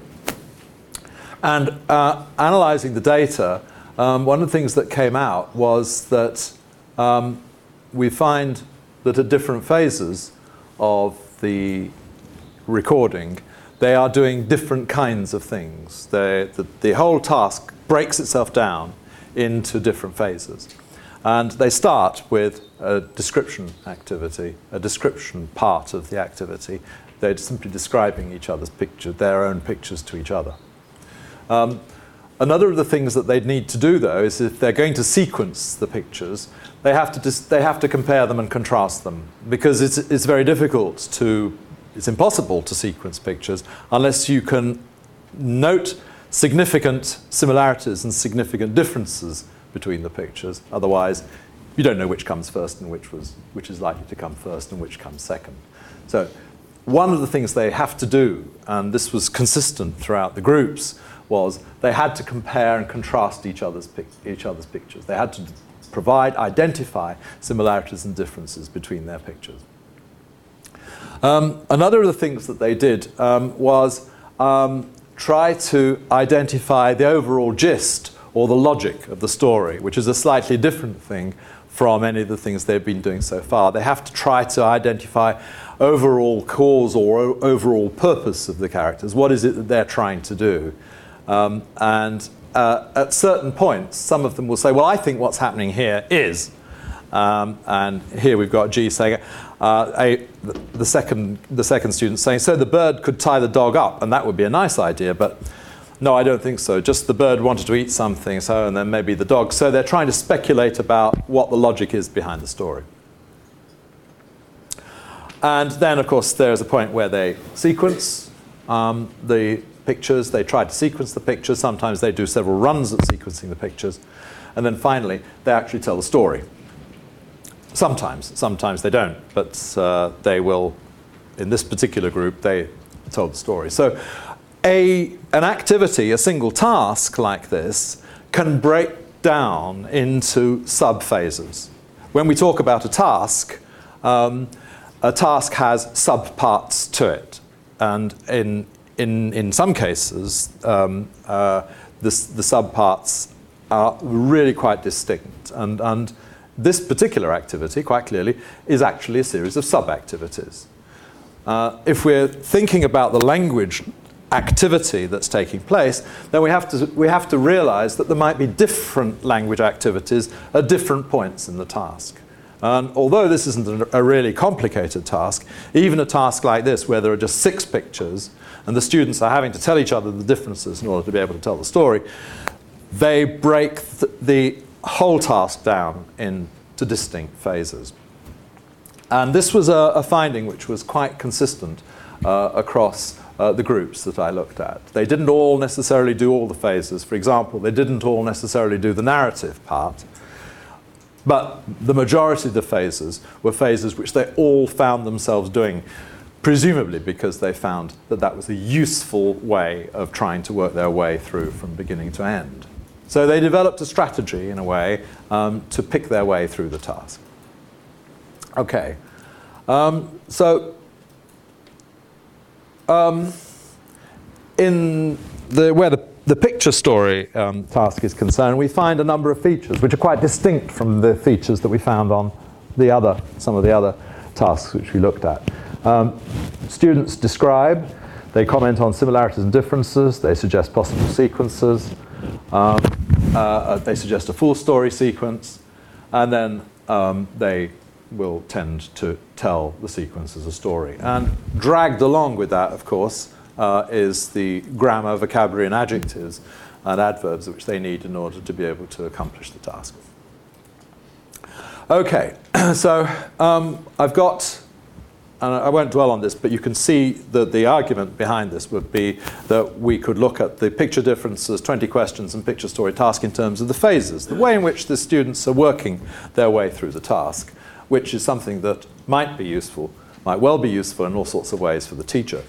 And uh, analyzing the data, um, one of the things that came out was that um, we find that at different phases of the recording, they are doing different kinds of things. They, the, the whole task breaks itself down into different phases. And they start with a description activity, a description part of the activity. They're simply describing each other's picture, their own pictures to each other. Um, another of the things that they'd need to do, though, is if they're going to sequence the pictures, they have to, dis- they have to compare them and contrast them because it's, it's very difficult to, it's impossible to sequence pictures unless you can note significant similarities and significant differences between the pictures. Otherwise, you don't know which comes first and which, was, which is likely to come first and which comes second. So, one of the things they have to do, and this was consistent throughout the groups, was they had to compare and contrast each other's, each other's pictures. They had to provide, identify similarities and differences between their pictures. Um, another of the things that they did um, was um, try to identify the overall gist or the logic of the story, which is a slightly different thing from any of the things they've been doing so far. They have to try to identify overall cause or overall purpose of the characters. What is it that they're trying to do? Um, and uh, at certain points, some of them will say, Well, I think what's happening here is. Um, and here we've got G saying, uh, a, the, second, the second student saying, So the bird could tie the dog up, and that would be a nice idea, but no, I don't think so. Just the bird wanted to eat something, so, and then maybe the dog. So they're trying to speculate about what the logic is behind the story. And then, of course, there's a point where they sequence um, the pictures. They try to sequence the pictures. Sometimes they do several runs at sequencing the pictures. And then finally, they actually tell the story. Sometimes, sometimes they don't, but uh, they will, in this particular group, they told the story. So, a, an activity, a single task like this, can break, down into sub phases. When we talk about a task, um, a task has subparts to it. And in, in, in some cases, um, uh, the, the subparts are really quite distinct. And, and this particular activity, quite clearly, is actually a series of sub-activities. Uh, if we're thinking about the language activity that's taking place, then we have, to, we have to realize that there might be different language activities at different points in the task. And although this isn't a, a really complicated task, even a task like this, where there are just six pictures, and the students are having to tell each other the differences in order to be able to tell the story, they break th the whole task down into distinct phases. And this was a, a finding which was quite consistent uh, across uh, the groups that I looked at. They didn't all necessarily do all the phases. For example, they didn't all necessarily do the narrative part. But the majority of the phases were phases which they all found themselves doing, presumably because they found that that was a useful way of trying to work their way through from beginning to end. So they developed a strategy, in a way, um, to pick their way through the task. Okay. Um, so um, in the, where the the picture story um, task is concerned, we find a number of features which are quite distinct from the features that we found on the other, some of the other tasks which we looked at. Um, students describe, they comment on similarities and differences, they suggest possible sequences, um, uh, uh they suggest a full story sequence, and then um, they will tend to tell the sequence as a story. And dragged along with that, of course, uh, is the grammar, vocabulary, and adjectives and adverbs which they need in order to be able to accomplish the task. Okay, so um, I've got, and I won't dwell on this, but you can see that the argument behind this would be that we could look at the picture differences, 20 questions, and picture story task in terms of the phases, the way in which the students are working their way through the task, which is something that might be useful, might well be useful in all sorts of ways for the teacher.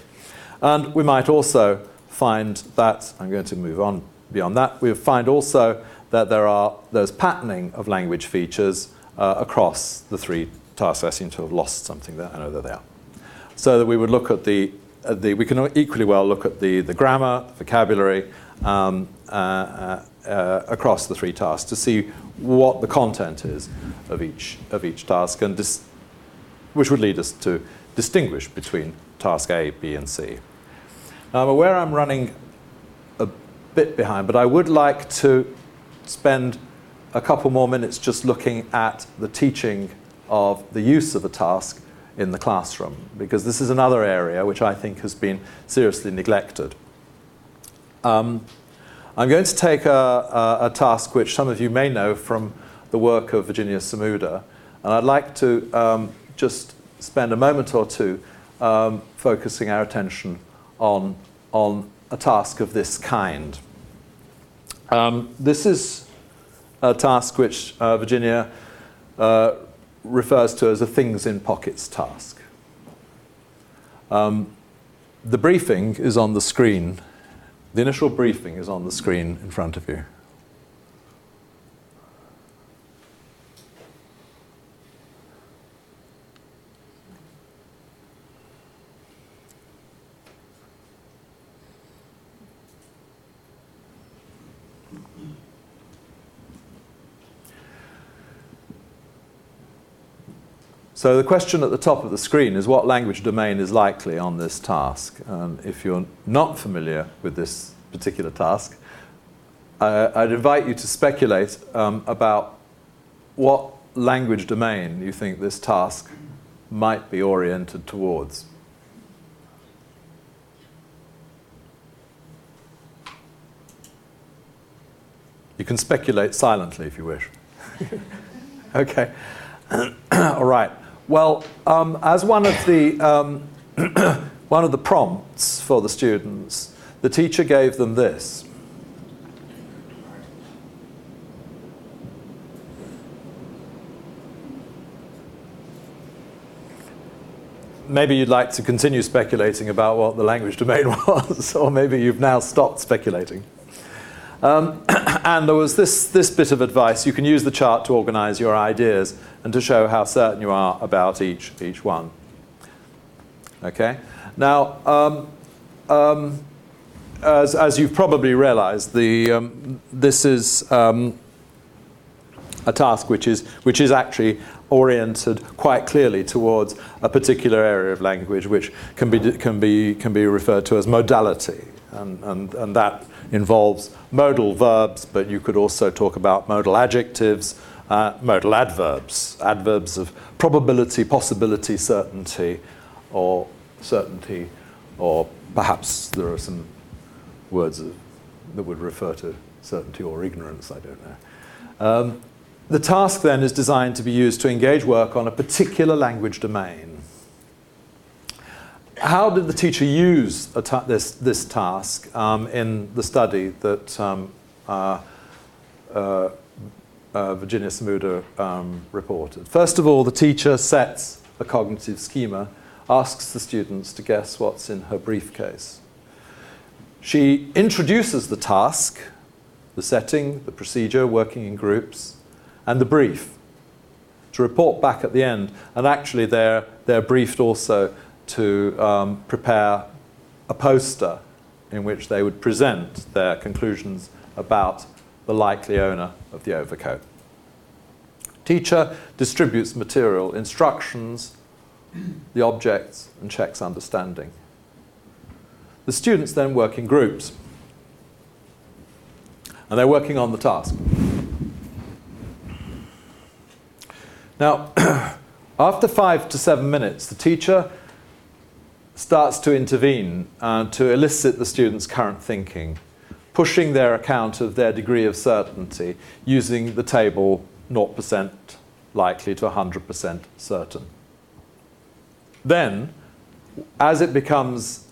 And we might also find that, I'm going to move on beyond that, we find also that there are, there's patterning of language features uh, across the three tasks. I seem to have lost something there. I know that they are. there. So that we would look at the, uh, the we can equally well look at the, the grammar, vocabulary, um, uh, uh, uh across the three tasks to see what the content is of each, of each task, and which would lead us to distinguish between task A, B, and C. Now, I'm aware I'm running a bit behind, but I would like to spend a couple more minutes just looking at the teaching of the use of a task in the classroom, because this is another area which I think has been seriously neglected. Um, I'm going to take a, a, a, task which some of you may know from the work of Virginia Samuda, and I'd like to um, just spend a moment or two um, focusing our attention on, on a task of this kind. Um, this is a task which uh, Virginia uh, refers to as a things in pockets task. Um, the briefing is on the screen. The initial briefing is on the screen in front of you. So the question at the top of the screen is what language domain is likely on this task? Um, if you're not familiar with this particular task, uh, I'd invite you to speculate um, about what language domain you think this task might be oriented towards. You can speculate silently if you wish. okay. All right. Well, um, as one of the um, one of the prompts for the students, the teacher gave them this. Maybe you'd like to continue speculating about what the language domain was, or maybe you've now stopped speculating. Um, and there was this, this bit of advice. You can use the chart to organize your ideas and to show how certain you are about each, each one. Okay? Now, um, um, as, as you've probably realized, the, um, this is um, a task which is, which is actually oriented quite clearly towards a particular area of language which can be, can be, can be referred to as modality. And, and, and that involves modal verbs, but you could also talk about modal adjectives, uh, modal adverbs, adverbs of probability, possibility, certainty, or certainty, or perhaps there are some words of, that would refer to certainty or ignorance, I don't know. Um, the task then is designed to be used to engage work on a particular language domain. How did the teacher use ta this, this task um, in the study that um, uh, uh, uh, Virginia Samuda um, reported? First of all, the teacher sets a cognitive schema, asks the students to guess what's in her briefcase. She introduces the task, the setting, the procedure, working in groups, and the brief to report back at the end. And actually, they're, they're briefed also to um, prepare a poster in which they would present their conclusions about the likely owner of the overcoat. Teacher distributes material, instructions, the objects, and checks understanding. The students then work in groups, and they're working on the task. Now, after five to seven minutes, the teacher starts to intervene uh, to elicit the students' current thinking, pushing their account of their degree of certainty using the table 0% likely to 100% certain. Then, as it becomes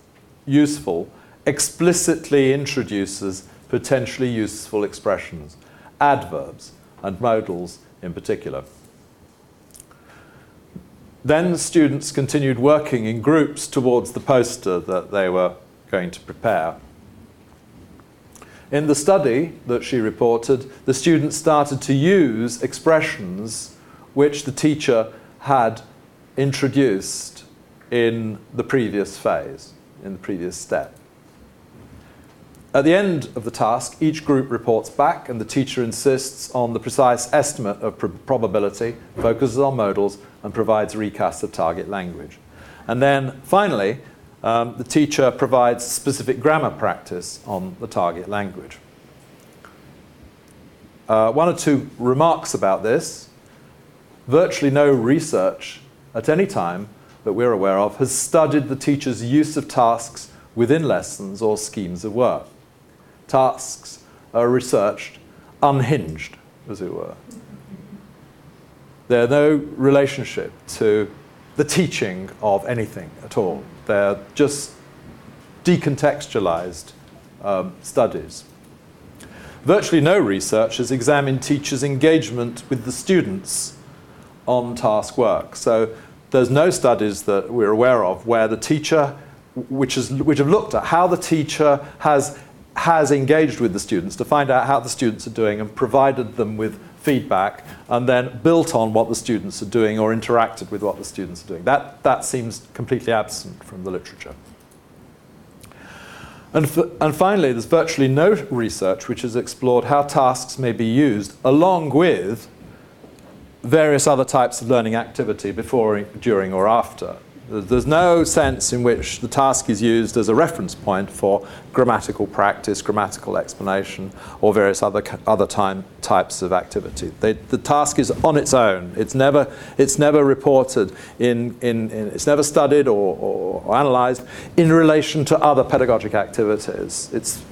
useful, explicitly introduces potentially useful expressions, adverbs, and modals in particular. Then students continued working in groups towards the poster that they were going to prepare. In the study that she reported, the students started to use expressions which the teacher had introduced in the previous phase, in the previous step. At the end of the task, each group reports back, and the teacher insists on the precise estimate of pr probability, focuses on modals, and provides recasts of target language. And then finally, um, the teacher provides specific grammar practice on the target language. Uh, one or two remarks about this. Virtually no research at any time that we're aware of has studied the teacher's use of tasks within lessons or schemes of work tasks are researched unhinged, as it were. They're no relationship to the teaching of anything at all. They're just decontextualized um, studies. Virtually no research has examined teachers' engagement with the students on task work. So there's no studies that we're aware of where the teacher, which, is, which have looked at how the teacher has has engaged with the students to find out how the students are doing and provided them with feedback and then built on what the students are doing or interacted with what the students are doing. That, that seems completely absent from the literature. And, and finally, there's virtually no research which has explored how tasks may be used along with various other types of learning activity before, during, or after there's no sense in which the task is used as a reference point for grammatical practice, grammatical explanation, or various other, other time, types of activity. They, the task is on its own. It's never, it's never reported, in, in, in it's never studied or, or, or analyzed in relation to other pedagogic activities. It's,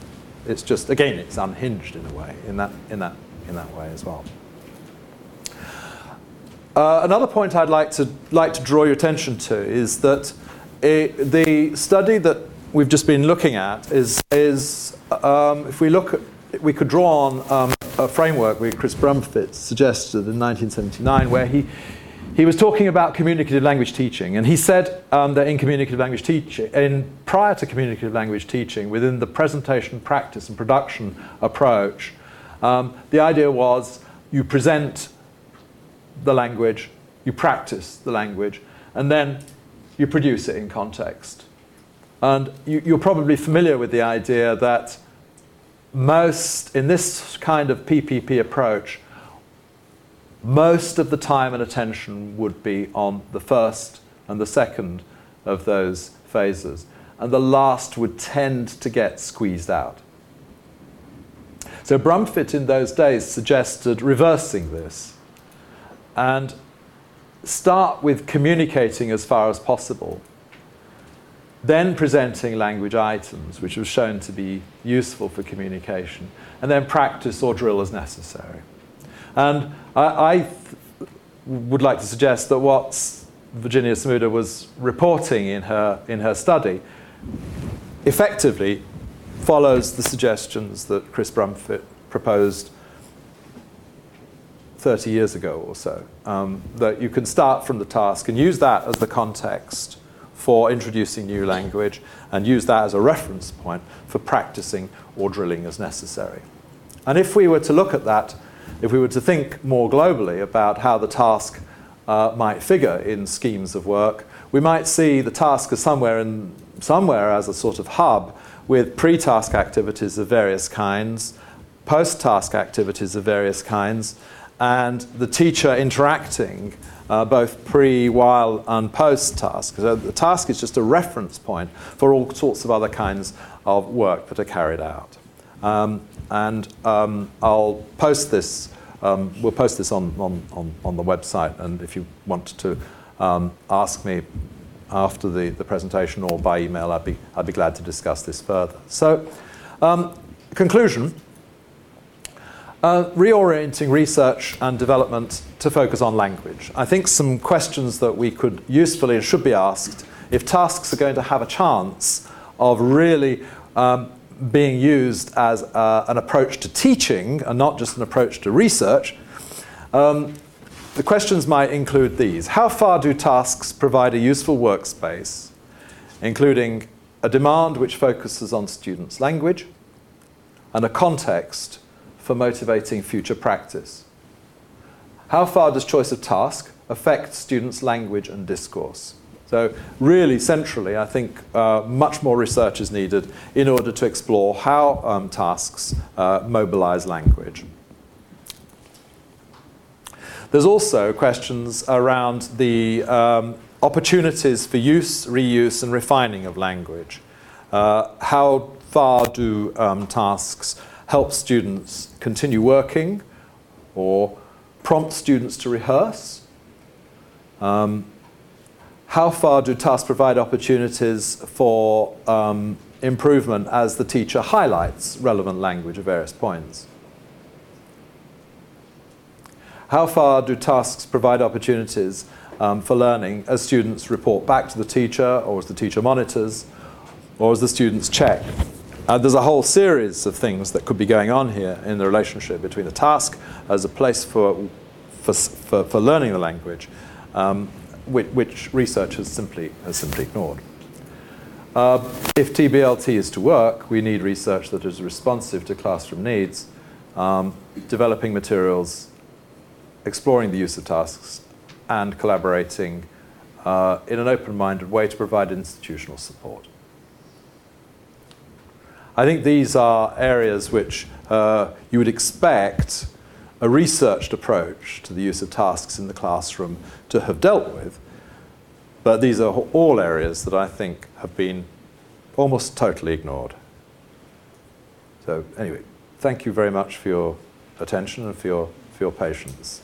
it's just, again, it's unhinged in a way, in that, in that, in that way as well. Uh, another point I'd like to, like to draw your attention to is that it, the study that we've just been looking at is, is um, if we look at, we could draw on um, a framework where Chris Brumfit suggested in 1979 where he, he was talking about communicative language teaching. And he said um, that in communicative language teaching, in prior to communicative language teaching, within the presentation, practice and production approach, Um, the idea was you present the language, you practice the language, and then you produce it in context. And you, you're probably familiar with the idea that most, in this kind of PPP approach, most of the time and attention would be on the first and the second of those phases. And the last would tend to get squeezed out. So Brumfit in those days suggested reversing this and start with communicating as far as possible, then presenting language items, which was shown to be useful for communication, and then practice or drill as necessary. And I, I would like to suggest that what Virginia Samuda was reporting in her, in her study effectively follows the suggestions that Chris Brumfit proposed 30 years ago or so. Um, that you can start from the task and use that as the context for introducing new language and use that as a reference point for practicing or drilling as necessary. And if we were to look at that, if we were to think more globally about how the task uh, might figure in schemes of work, we might see the task as somewhere, in, somewhere as a sort of hub with pre-task activities of various kinds, post-task activities of various kinds, and the teacher interacting uh, both pre, while, and post task. So the task is just a reference point for all sorts of other kinds of work that are carried out. Um, and um, I'll post this, um, we'll post this on, on, on, on, the website, and if you want to um, ask me after the, the presentation or by email, I'd be, I'd be glad to discuss this further. So, um, conclusion. Uh, reorienting research and development to focus on language. I think some questions that we could usefully and should be asked if tasks are going to have a chance of really um, being used as uh, an approach to teaching and not just an approach to research, um, the questions might include these. How far do tasks provide a useful workspace, including a demand which focuses on students' language and a context for motivating future practice? How far does choice of task affect students' language and discourse? So, really, centrally, I think uh, much more research is needed in order to explore how um, tasks uh, mobilize language. There's also questions around the um, opportunities for use, reuse, and refining of language. Uh, how far do um, tasks help students continue working or prompt students to rehearse? Um, how far do tasks provide opportunities for um, improvement as the teacher highlights relevant language at various points? How far do tasks provide opportunities um, for learning as students report back to the teacher or as the teacher monitors or as the students check uh, there's a whole series of things that could be going on here in the relationship between the task as a place for, for, for, for learning the language, um, which, which, research has simply, has simply ignored. Uh, if TBLT is to work, we need research that is responsive to classroom needs, um, developing materials, exploring the use of tasks, and collaborating uh, in an open-minded way to provide institutional support. I think these are areas which uh, you would expect a researched approach to the use of tasks in the classroom to have dealt with. But these are all areas that I think have been almost totally ignored. So, anyway, thank you very much for your attention and for your, for your patience.